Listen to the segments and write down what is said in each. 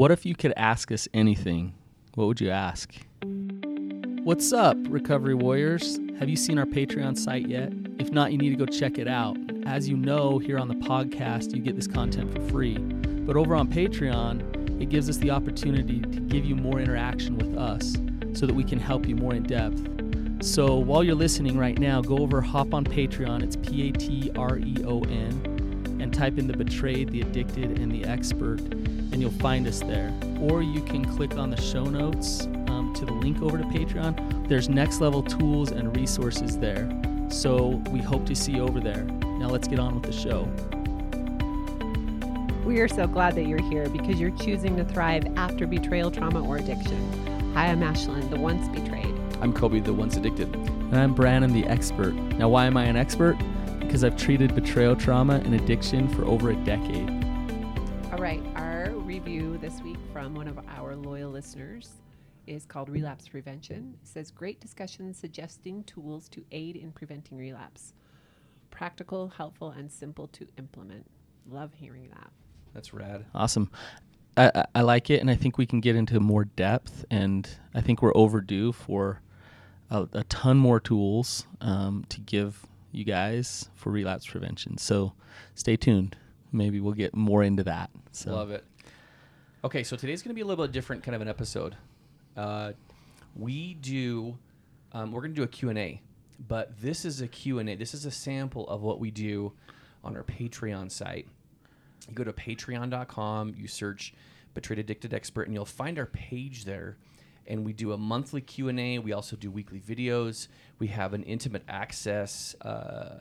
What if you could ask us anything? What would you ask? What's up, Recovery Warriors? Have you seen our Patreon site yet? If not, you need to go check it out. As you know, here on the podcast, you get this content for free. But over on Patreon, it gives us the opportunity to give you more interaction with us so that we can help you more in depth. So while you're listening right now, go over, hop on Patreon. It's P A T R E O N, and type in the betrayed, the addicted, and the expert, and you'll find us there. Or you can click on the show notes um, to the link over to Patreon. There's next level tools and resources there. So we hope to see you over there. Now let's get on with the show. We are so glad that you're here because you're choosing to thrive after betrayal, trauma, or addiction. Hi, I'm Ashlynn, the once betrayed. I'm Coby, the once addicted. And I'm Brannon, the expert. Now, why am I an expert? Because I've treated betrayal trauma and addiction for over a decade. All right, our review this week from one of our loyal listeners is called Relapse Prevention. It says great discussion suggesting tools to aid in preventing relapse. Practical, helpful, and simple to implement. Love hearing that. That's rad. Awesome. I, I, I like it, and I think we can get into more depth. And I think we're overdue for a, a ton more tools um, to give you guys for relapse prevention. So stay tuned. Maybe we'll get more into that. So Love it. Okay, so today's going to be a little bit different kind of an episode. Uh, we do, um, we're going to do a Q&A, but this is a Q&A. This is a sample of what we do on our Patreon site. You go to patreon.com, you search Betrayed Addicted Expert, and you'll find our page there. And we do a monthly Q&A. We also do weekly videos. We have an intimate access uh,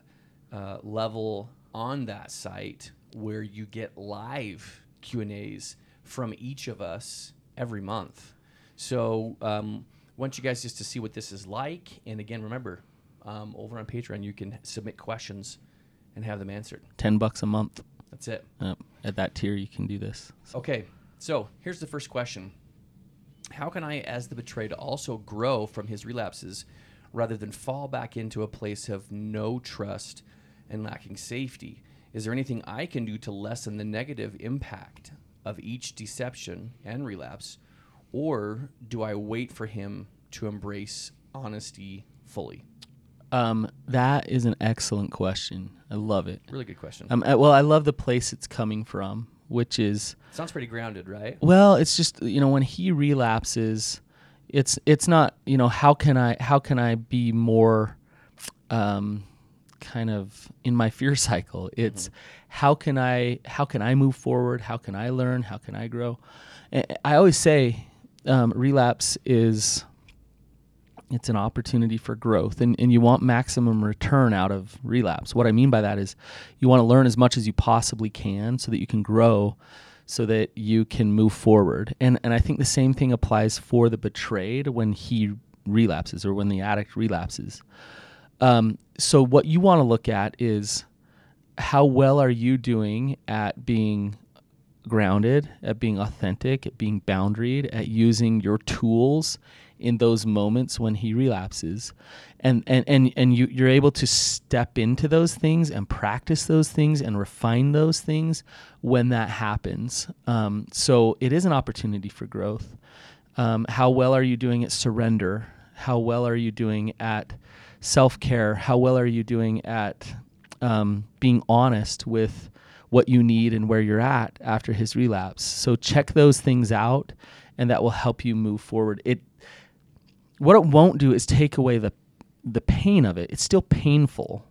uh, level on that site where you get live Q&As from each of us every month. So um, want you guys just to see what this is like. And again, remember, um, over on Patreon, you can submit questions and have them answered. 10 bucks a month. That's it. Yep. At that tier, you can do this. Okay, so here's the first question How can I, as the betrayed, also grow from his relapses rather than fall back into a place of no trust and lacking safety? Is there anything I can do to lessen the negative impact of each deception and relapse? Or do I wait for him to embrace honesty fully? Um, that is an excellent question. I love it. Really good question. Um, I- well, I love the place it's coming from, which is Sounds pretty grounded, right? Well, it's just you know when he relapses, it's it's not you know how can I how can I be more, um, kind of in my fear cycle. It's how can I how can I move forward? How can I learn? How can I grow? And I always say, um, relapse is it's an opportunity for growth and, and you want maximum return out of relapse. What I mean by that is you want to learn as much as you possibly can so that you can grow so that you can move forward. And and I think the same thing applies for the betrayed when he relapses or when the addict relapses. Um, so what you want to look at is how well are you doing at being grounded, at being authentic, at being boundaried, at using your tools in those moments when he relapses. And and and, and you, you're able to step into those things and practice those things and refine those things when that happens. Um, so it is an opportunity for growth. Um, how well are you doing at surrender? How well are you doing at self care? How well are you doing at um, being honest with what you need and where you're at after his relapse? So check those things out, and that will help you move forward. It what it won't do is take away the the pain of it. It's still painful,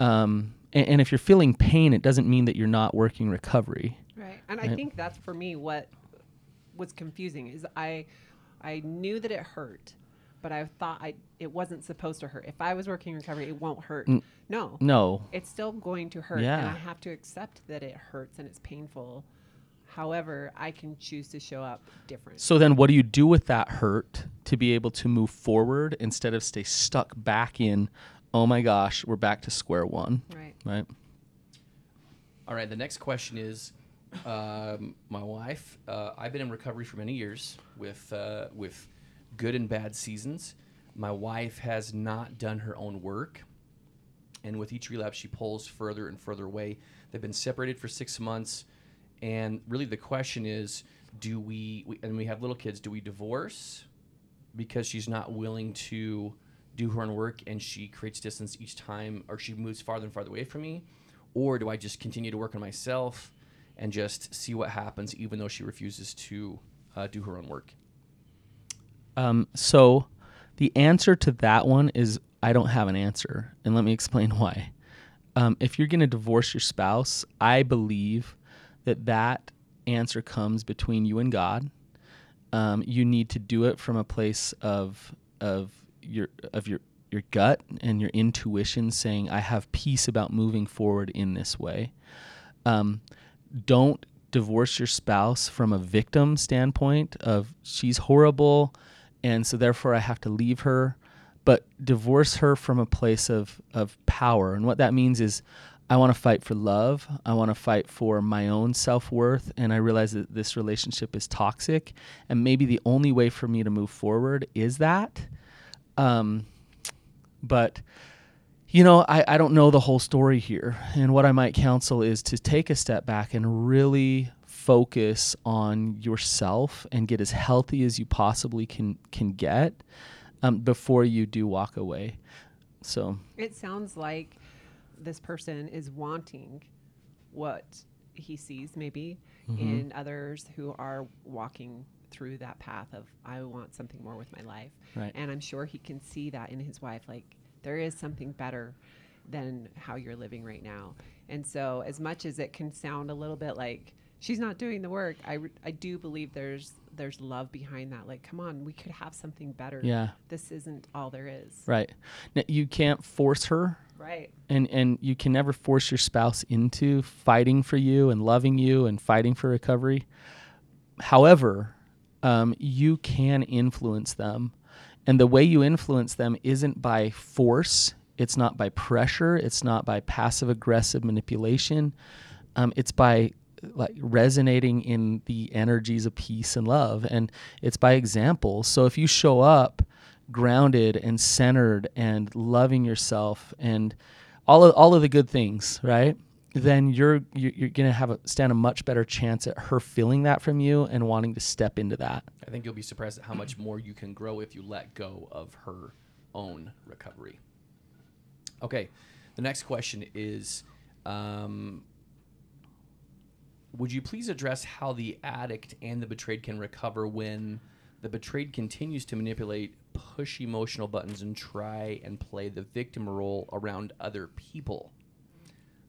um, and, and if you're feeling pain, it doesn't mean that you're not working recovery. Right. And I think that's for me what was confusing is I I knew that it hurt, but I thought I it wasn't supposed to hurt. If I was working recovery, it won't hurt. N- no. No, It's still going to hurt and I have to accept that it hurts and it's painful. However, I can choose to show up different. So then, what do you do with that hurt to be able to move forward instead of stay stuck back in? Oh my gosh, we're back to square one, Right. right? All right. The next question is, um, my wife. Uh, I've been in recovery for many years with uh, with good and bad seasons. My wife has not done her own work, and with each relapse, she pulls further and further away. They've been separated for six months, and really the question is, do we, we and we have little kids? Do we divorce because she's not willing to do her own work and she creates distance each time, or she moves farther and farther away from me, or do I just continue to work on myself and just see what happens, even though she refuses to uh, do her own work? Um, so the answer to that one is I don't have an answer, and let me explain why. Um, if you're going to divorce your spouse, I believe that that answer comes between you and God. Um, you need to do it from a place of of your of your your gut and your intuition saying, "I have peace about moving forward in this way." Um, don't divorce your spouse from a victim standpoint of she's horrible and so therefore I have to leave her but divorce her from a place of of power. And what that means is I want to fight for love. I want to fight for my own self-worth. And I realize that this relationship is toxic. And maybe the only way for me to move forward is that. Um but you know, I, I don't know the whole story here. And what I might counsel is to take a step back and really focus on yourself and get as healthy as you possibly can can get um, before you do walk away. So It sounds like this person is wanting what he sees maybe Mm-hmm. in others who are walking through that path of I want something more with my life. Right. And I'm sure he can see that in his wife like there is something better than how you're living right now. And so as much as it can sound a little bit like she's not doing the work, I, re- I do believe there's there's love behind that. Like, come on, we could have something better. yeah, This isn't all there is. right. Now, you can't force her Right. and and you can never force your spouse into fighting for you and loving you and fighting for recovery. However, um, you can influence them, and the way you influence them isn't by force. It's not by pressure. It's not by passive aggressive manipulation. Um, it's by like resonating in the energies of peace and love, and it's by example. So if you show up grounded and centered and loving yourself and all of all of the good things, right? Then you're you're, gonna have a stand a much better chance at her feeling that from you and wanting to step into that. I think you'll be surprised at how much more you can grow if you let go of her own recovery. Okay, the next question is um, Would you please address how the addict and the betrayed can recover when the betrayed continues to manipulate, push emotional buttons, and try and play the victim role around other people?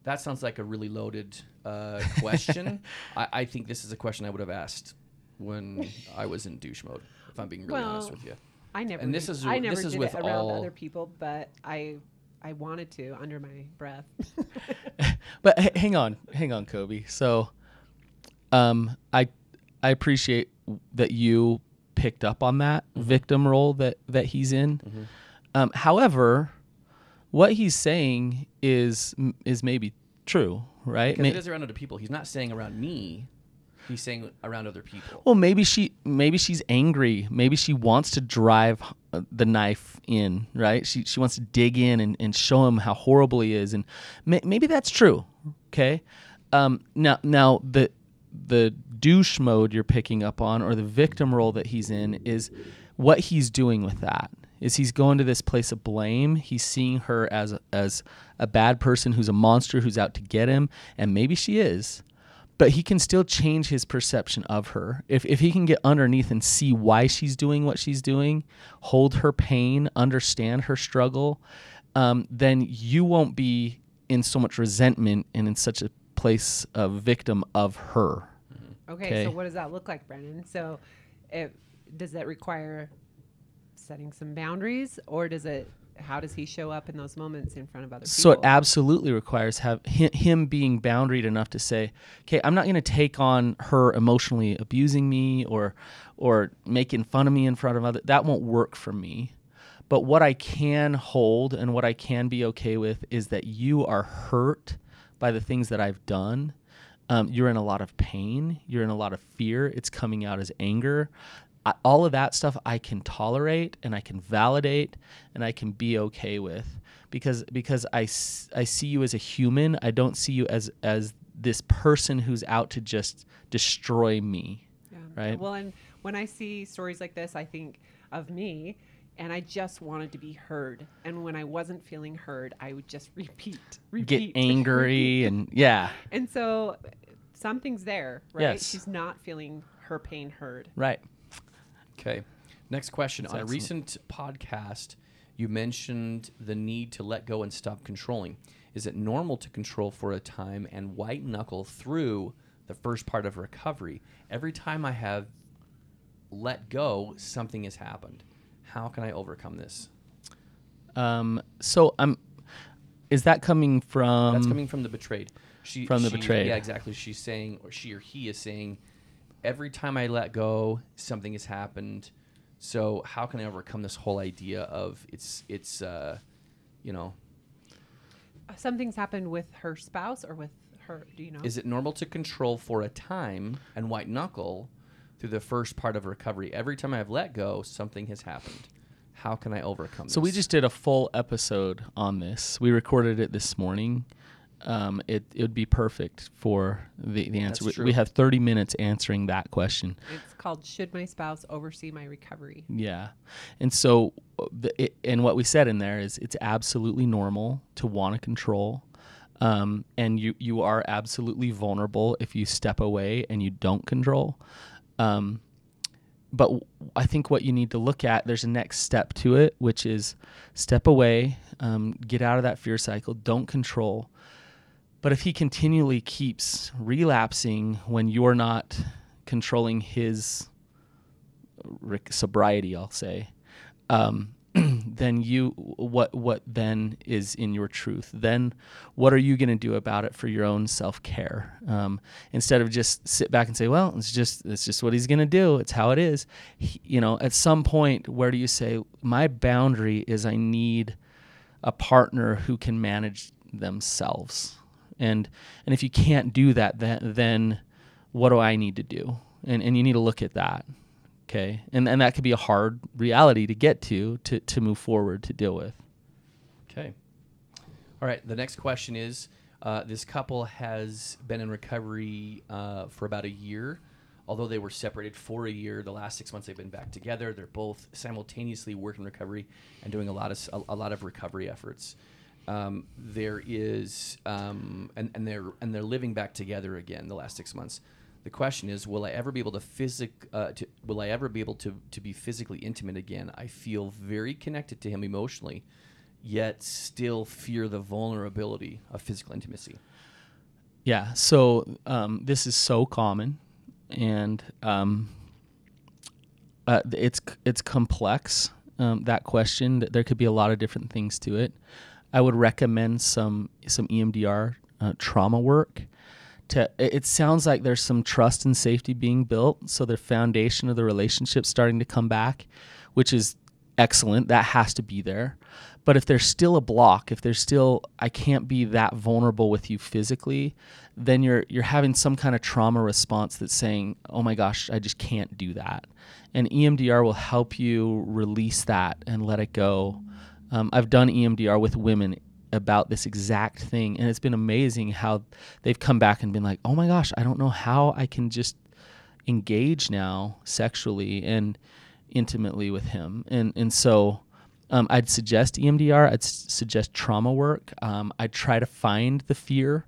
That sounds like a really loaded uh, question. I, I think this is a question I would have asked when I was in douche mode. If I'm being really honest with you. I never. And this did- is- I never this is did with it around all- other people, but I I wanted to under my breath. But h- hang on, hang on, Coby. So, um, I I appreciate that you picked up on that victim role that that he's in. Um, however, what he's saying is is maybe true, right? Because May- it is around other people. He's not saying around me. He's saying around other people. Well, maybe she maybe she's angry. Maybe she wants to drive uh, the knife in, right? She she wants to dig in and, and show him how horrible he is, and may, maybe that's true. Okay, um, now now the the douche mode you're picking up on, or the victim role that he's in, is what he's doing with that. Is he's going to this place of blame? He's seeing her as as a bad person who's a monster who's out to get him, and maybe she is but he can still change his perception of her. If, if he can get underneath and see why she's doing what she's doing, hold her pain, understand her struggle, um, then you won't be in so much resentment and in such a place of victim of her. Okay, Okay. so what does that look like, Brannon? So, it, does that require setting some boundaries, or does it? How does he show up in those moments in front of other people? So it absolutely requires have hi- him being boundaried enough to say, "Okay, I'm not going to take on her emotionally abusing me or or making fun of me in front of other. That won't work for me." But what I can hold and what I can be okay with is that you are hurt by the things that I've done. Um, you're in a lot of pain. You're in a lot of fear. It's coming out as anger. I, all of that stuff I can tolerate and I can validate and I can be okay with because because I, I see you as a human. I don't see you as as this person who's out to just destroy me. Yeah. Right. Well, and when I see stories like this, I think of me, and I just wanted to be heard. And when I wasn't feeling heard, I would just repeat, repeat, Get angry and yeah, And so something's there, right? Yes. She's not feeling her pain heard. right. Okay. Next question. That's On a recent podcast, you mentioned the need to let go and stop controlling. Is it normal to control for a time and white knuckle through the first part of recovery? Every time I have let go, something has happened. How can I overcome this? Um, so I'm. Is that coming from? That's coming from the betrayed. She, From the she- betrayed. Yeah, exactly. She's saying, or she or he is saying, every time I let go, something has happened. So how can I overcome this whole idea of it's it's uh, you know, Something's happened with her spouse or with her. Do you know? is it normal to control for a time and white knuckle through the first part of recovery? Every time I've let go, something has happened. How can I overcome So we just did a full episode on this. We recorded it this morning. Um, it it would be perfect for the the answer. We, we have 30 minutes answering that question. it's called "Should My Spouse Oversee My Recovery?" Yeah, and so uh, the, it, and what we said in there is it's absolutely normal to want to control, um, and you you are absolutely vulnerable if you step away and you don't control. Um, but I think what you need to look at there's a next step to it, which is step away, um, get out of that fear cycle, don't control. But if he continually keeps relapsing when you're not controlling his sobriety, I'll say, um, then you what what then is in your truth? Then what are you going to do about it for your own self care? Um, instead of just sit back and say, well, it's just it's just what he's going to do. It's how it is. He- you know, at some point, where do you say my boundary is? I need a partner who can manage themselves and and if you can't do that then then what do i need to do and and you need to look at that okay and and that could be a hard reality to get to to to move forward to deal with Okay. All right. The next question is uh, this couple has been in recovery uh, for about a year. Although they were separated for a year, the last six months they've been back together. They're both simultaneously working recovery and doing a lot of a, a lot of recovery efforts. Um, there is um, and, and they're and they're living back together again the last six months. The question is, will I ever be able to physic uh, to, will I ever be able to to be physically intimate again? I feel very connected to him emotionally, yet still fear the vulnerability of physical intimacy. yeah so um, this is so common and um, uh, it's it's complex um, that question Th- there could be a lot of different things to it i would recommend some some emdr uh, trauma work to it sounds like there's some trust and safety being built. So the foundation of the relationship starting to come back which is excellent. That has to be there. But if there's still a block if there's still i can't be that vulnerable with you physically then you're you're having some kind of trauma response that's saying oh my gosh i just can't do that. And emdr will help you release that and let it go. Um, i've done emdr with women about this exact thing and it's been amazing how they've come back and been like oh my gosh i don't know how i can just engage now sexually and intimately with him and and so um, I'd suggest EMDR. I'd s- suggest trauma work. Um, I'd try to find the fear,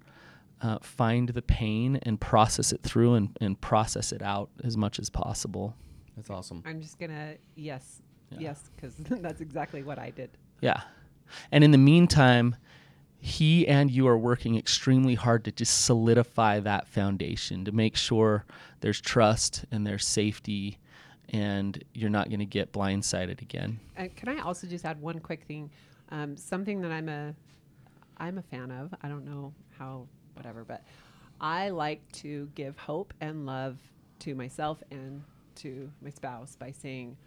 uh, find the pain, and process it through and, and process it out as much as possible. That's awesome. I'm just gonna yes, Yeah. yes, because that's exactly what I did. Yeah. And in the meantime, he and you are working extremely hard to just solidify that foundation to make sure there's trust and there's safety and you're not going to get blindsided again. And can I also just add one quick thing? Um, something that I'm a I'm a fan of. I don't know how whatever, but I like to give hope and love to myself and to my spouse by saying,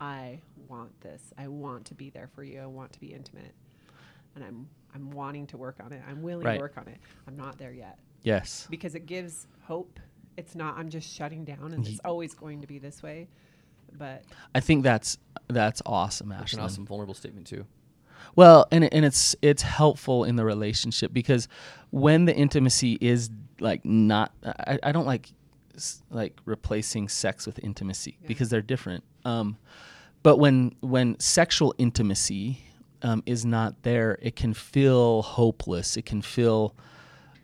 I want this. I want to be there for you. I want to be intimate. And I'm I'm wanting to work on it. I'm willing Right. to work on it. I'm not there yet. Yes. Because it gives hope. It's not I'm just shutting down and Ye- it's always going to be this way. But I think that's that's awesome, That's an awesome vulnerable statement too. Well, and and it's it's helpful in the relationship because when the intimacy is like not, I, I don't like s- like replacing sex with intimacy Yeah. because they're different. Um, but when when sexual intimacy um, is not there, it can feel hopeless. It can feel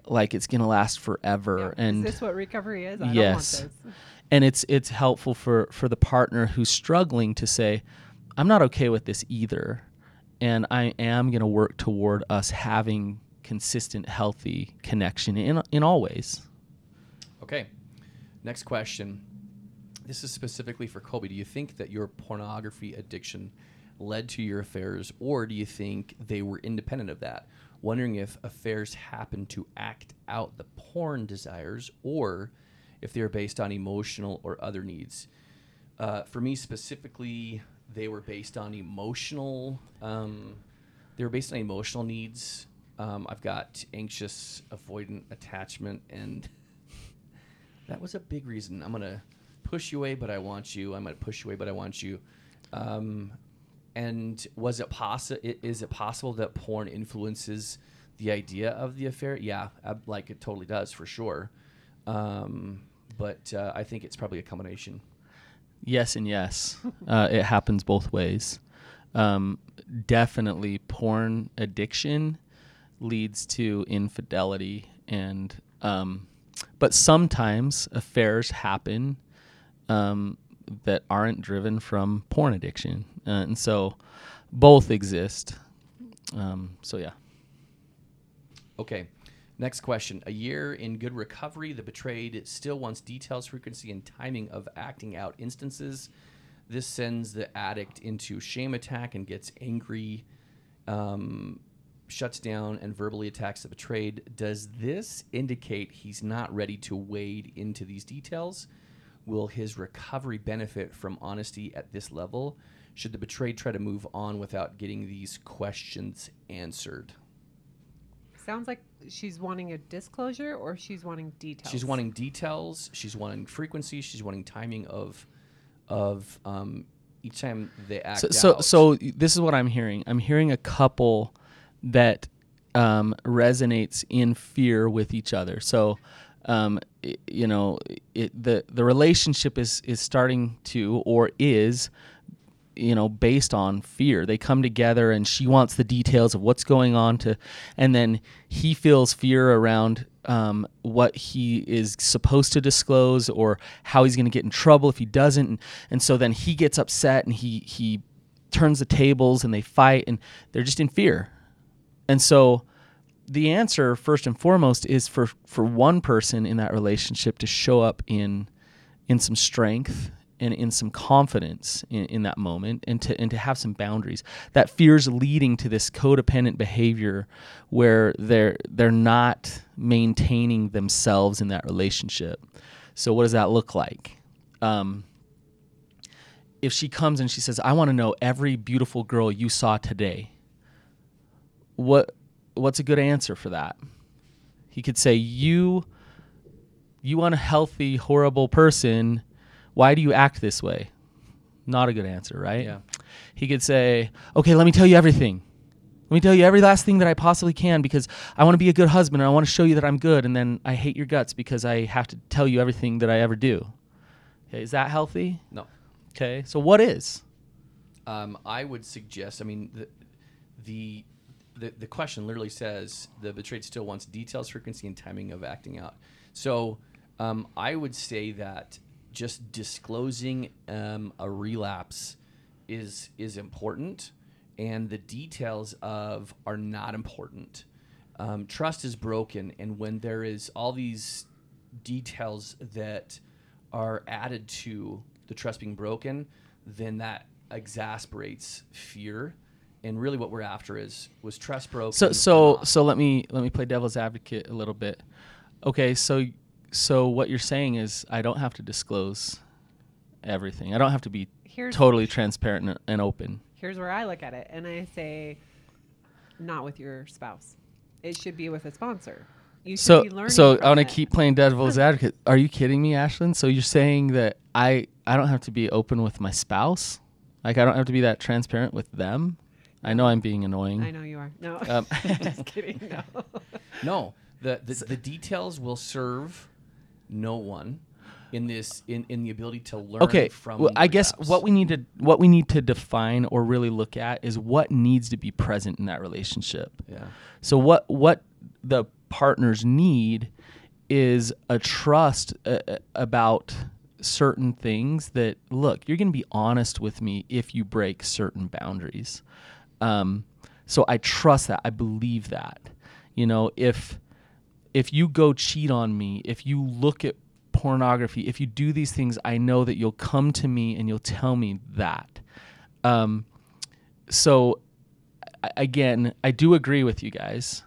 like it's gonna last forever. Yeah. And is this what recovery is? I Yes. don't want this. and it's it's helpful for for the partner who's struggling to say i'm not okay with this either and i am going to work toward us having consistent healthy connection in in all ways Okay. Next question. This is specifically for Coby. Do you think that your pornography addiction led to your affairs, or do you think they were independent of that? Wondering if affairs happen to act out the porn desires, or if they are based on emotional or other needs. Uh, for me specifically, they were based on emotional. Um, they were based on emotional needs. Um, I've got anxious, avoidant attachment, and that was a big reason. I'm gonna push you away, but I want you. I'm gonna push you away, but I want you. Um, and was it possible? Is it possible that porn influences the idea of the affair? Yeah, ab- like it totally does for sure. Um, but uh, I think it's probably a combination. yes and yes uh, it happens both ways um, definitely porn addiction leads to infidelity and um, but sometimes affairs happen um, that aren't driven from porn addiction uh, and so both exist um, so yeah Okay. Next question. A year in good recovery, the betrayed still wants details, frequency, and timing of acting out instances. This sends the addict into shame attack and gets angry, um, shuts down, and verbally attacks the betrayed. Does this indicate he's not ready to wade into these details? Will his recovery benefit from honesty at this level? Should the betrayed try to move on without getting these questions answered? Sounds like she's wanting a disclosure or she's wanting details. She's wanting details. She's wanting frequency. She's wanting timing of, of um, each time they act so so out. so this is what I'm hearing. I'm hearing a couple that um, resonates in fear with each other. So, um, i- you know, it, the the relationship is is starting to or is you know based on fear. They come together and she wants the details of what's going on to and then he feels fear around um, what he is supposed to disclose or how he's going to get in trouble if he doesn't. And, and so then he gets upset and he he turns the tables and they fight and they're just in fear and so the answer first and foremost is for for one person in that relationship to show up in in some strength and in some confidence in, in that moment and to and to have some boundaries. That fear's leading to this codependent behavior where they're they're not maintaining themselves in that relationship. So what does that look like? Um, if she comes and she says i want to know every beautiful girl you saw today what what's a good answer for that he could say you you unhealthy horrible person why do you act this way not a good answer right Yeah. he could say okay let me tell you everything let me tell you every last thing that i possibly can because i want to be a good husband and i want to show you that i'm good and then i hate your guts because i have to tell you everything that i ever do okay is that healthy no. okay so what is Um, I would suggest. I mean, the, the the the question literally says the betrayed still wants details, frequency, and timing of acting out. So um, I would say that just disclosing um, a relapse is is important, and the details of are not important. Um, trust is broken, and when there is all these details that are added to the trust being broken, then that exasperates fear. And really, what we're after is was trust broken. So so so let me let me play devil's advocate a little bit. Okay, so so what you're saying is I don't have to disclose everything. I don't have to be Here's totally transparent and, and open. here's where I look at it and I say, not with your spouse. It should be with a sponsor. You should So be learning. so from I want to keep playing devil's advocate. Are you kidding me, Ashlynn? So you're saying that I I don't have to be open with my spouse? Like I don't have to be that transparent with them? I know I'm being annoying. I know you are. No, Um, just kidding. No. no, the, the the details will serve no one. in this in, in the ability to learn okay from well, i guess what we need to what we need to define or really look at is what needs to be present in that relationship yeah so what what the partners need is a trust uh, uh, about certain things that look you're going to be honest with me if you break certain boundaries um, so i trust that. I believe that. You know if if you go cheat on me if you look at pornography if you do these things i know that you'll come to me and you'll tell me that. Um, so again i do agree with you guys.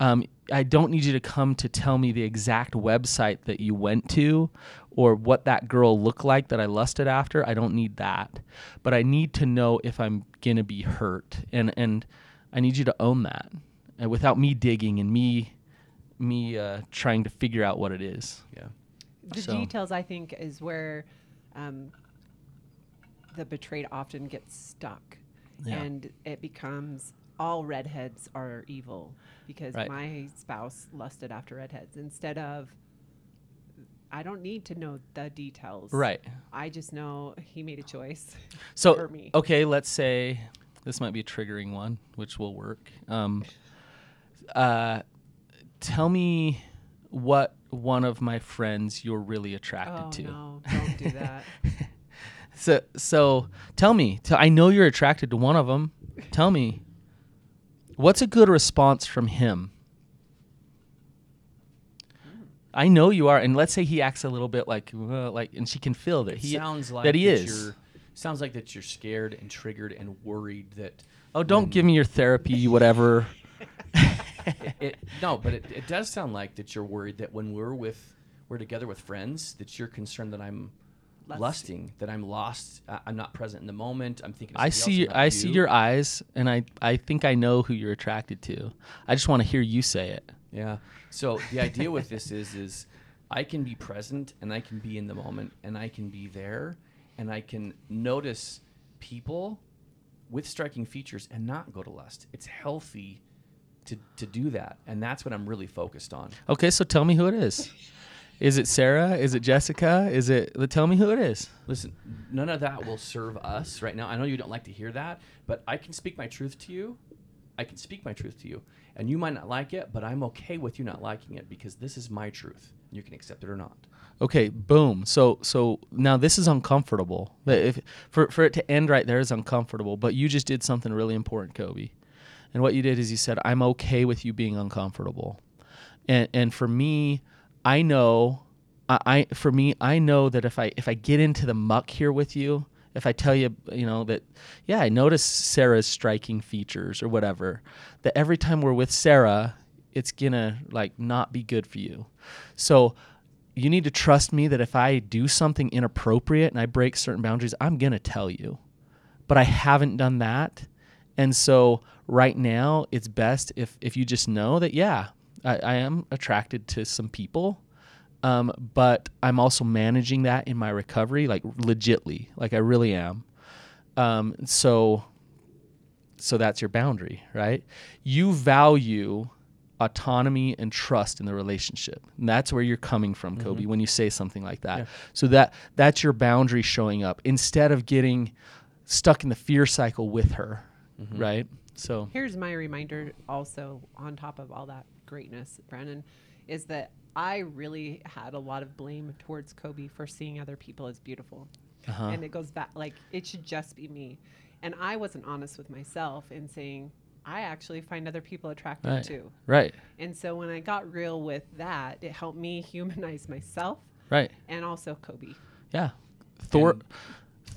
Um, i don't need you to come to tell me the exact website that you went to or what that girl looked like that i lusted after. I don't need that. But i need to know if i'm gonna be hurt. And and i need you to own that and without me digging and me me uh, trying to figure out what it is. Yeah. The So- details, I think, is where um, the betrayed often gets stuck, Yeah. and it becomes all redheads are evil because Right. my spouse lusted after redheads instead of. I don't need to know the details. right I just know he made a choice. So for me. okay, let's say this might be a triggering one, which will work. Um, uh, tell me what one of my friends you're really attracted oh to. no! Don't do that. So so tell me. T- I know you're attracted to one of them. Tell me. What's a good response from him? I know you are, and let's say he acts a little bit like, uh, like, and she can feel that it he sounds like that he is. you're- sounds like that you're scared and triggered and worried that Oh, don't give me your therapy, whatever. it, it, no, but it, it does sound like that you're worried that when we're with we're together with friends that you're concerned that I'm Lusting. lusting, that I'm lost, uh, I'm not present in the moment. I'm thinking. Of I see else your, and not I see your eyes, and I I think I know who you're attracted to. I just want to hear you say it. Yeah. So the idea with this is is I can be present and I can be in the moment and I can be there and I can notice people with striking features and not go to lust. It's healthy to to do that, and that's what I'm really focused on. Okay, so tell me who it is. Is it Sarah? Is it Jessica? Is it? Tell me who it is. Listen, none of that will serve us right now. I know you don't like to hear that, but I can speak my truth to you. I can speak my truth to you, and you might not like it, but I'm okay with you not liking it because this is my truth. You can accept it or not. Okay, boom. So so now this is uncomfortable. If for for it to end right there is uncomfortable, but you just did something really important, Coby. And what you did is you said, "I'm okay with you being uncomfortable." And and for me, I know I, I for me, I know that if I if I get into the muck here with you, if I tell you, you know, that yeah, I notice Sarah's striking features or whatever, that every time we're with Sarah, it's gonna like not be good for you. So you need to trust me that if I do something inappropriate and I break certain boundaries, I'm to tell you. But I haven't done that. And so right now, it's best if, if you just know that, yeah, I, I am attracted to some people. Um, but I'm also managing that in my recovery, like legitly, like I really am. Um, so, so that's your boundary, right? You value autonomy and trust in the relationship. And that's where you're coming from, Coby, when you say something like that. Yeah. So that that's your boundary showing up instead of getting stuck in the fear cycle with her, right? So Here's my reminder also on top of all that greatness, Brannon, is that I really had a lot of blame towards Coby for seeing other people as beautiful. uh-huh. And it goes back like it should just be me. And I wasn't honest with myself in saying I actually find other people attractive Right. too. right, And so when I got real with that, it helped me humanize myself right. and also Coby. Yeah. Thor And-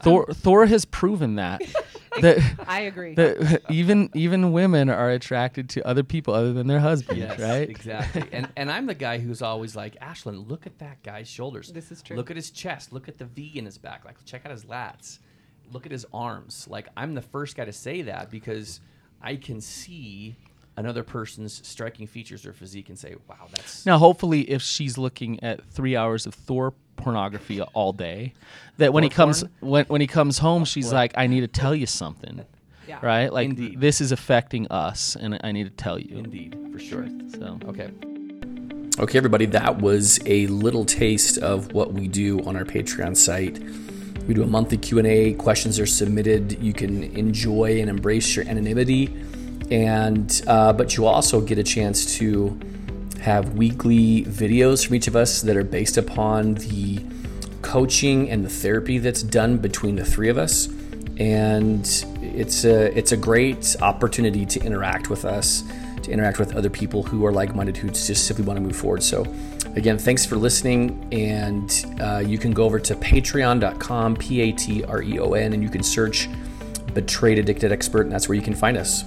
Thor Thor has proven that that I agree. that even even women are attracted to other people other than their husbands, Yes, right? exactly. and and I'm the guy who's always like, Ashlynn, look at that guy's shoulders. This is true. Look at his chest. Look at the V in his back. Like, check out his lats. Look at his arms. Like, I'm the first guy to say that because I can see another person's striking features or physique and say, wow, that's Now, hopefully, if she's looking at three hours of Thor pornography all day, that when he comes porn? when when he comes home, she's What? like, "I need to tell you something," yeah. right? Like Indeed. this is affecting us, and I need to tell you. indeed for sure. So Okay. Okay, everybody, that was a little taste of what we do on our Patreon site. We do a monthly Q&A, questions are submitted, you can enjoy and embrace your anonymity, and uh, but you also get a chance to have weekly videos from each of us that are based upon the coaching and the therapy that's done between the three of us. And it's a it's a great opportunity to interact with us, to interact with other people who are like-minded who just simply want to move forward. So, again, thanks for listening, and uh, you can go over to Patreon.com, P-A-T-R-E-O-N, and you can search "Betrayed Addicted Expert," and that's where you can find us.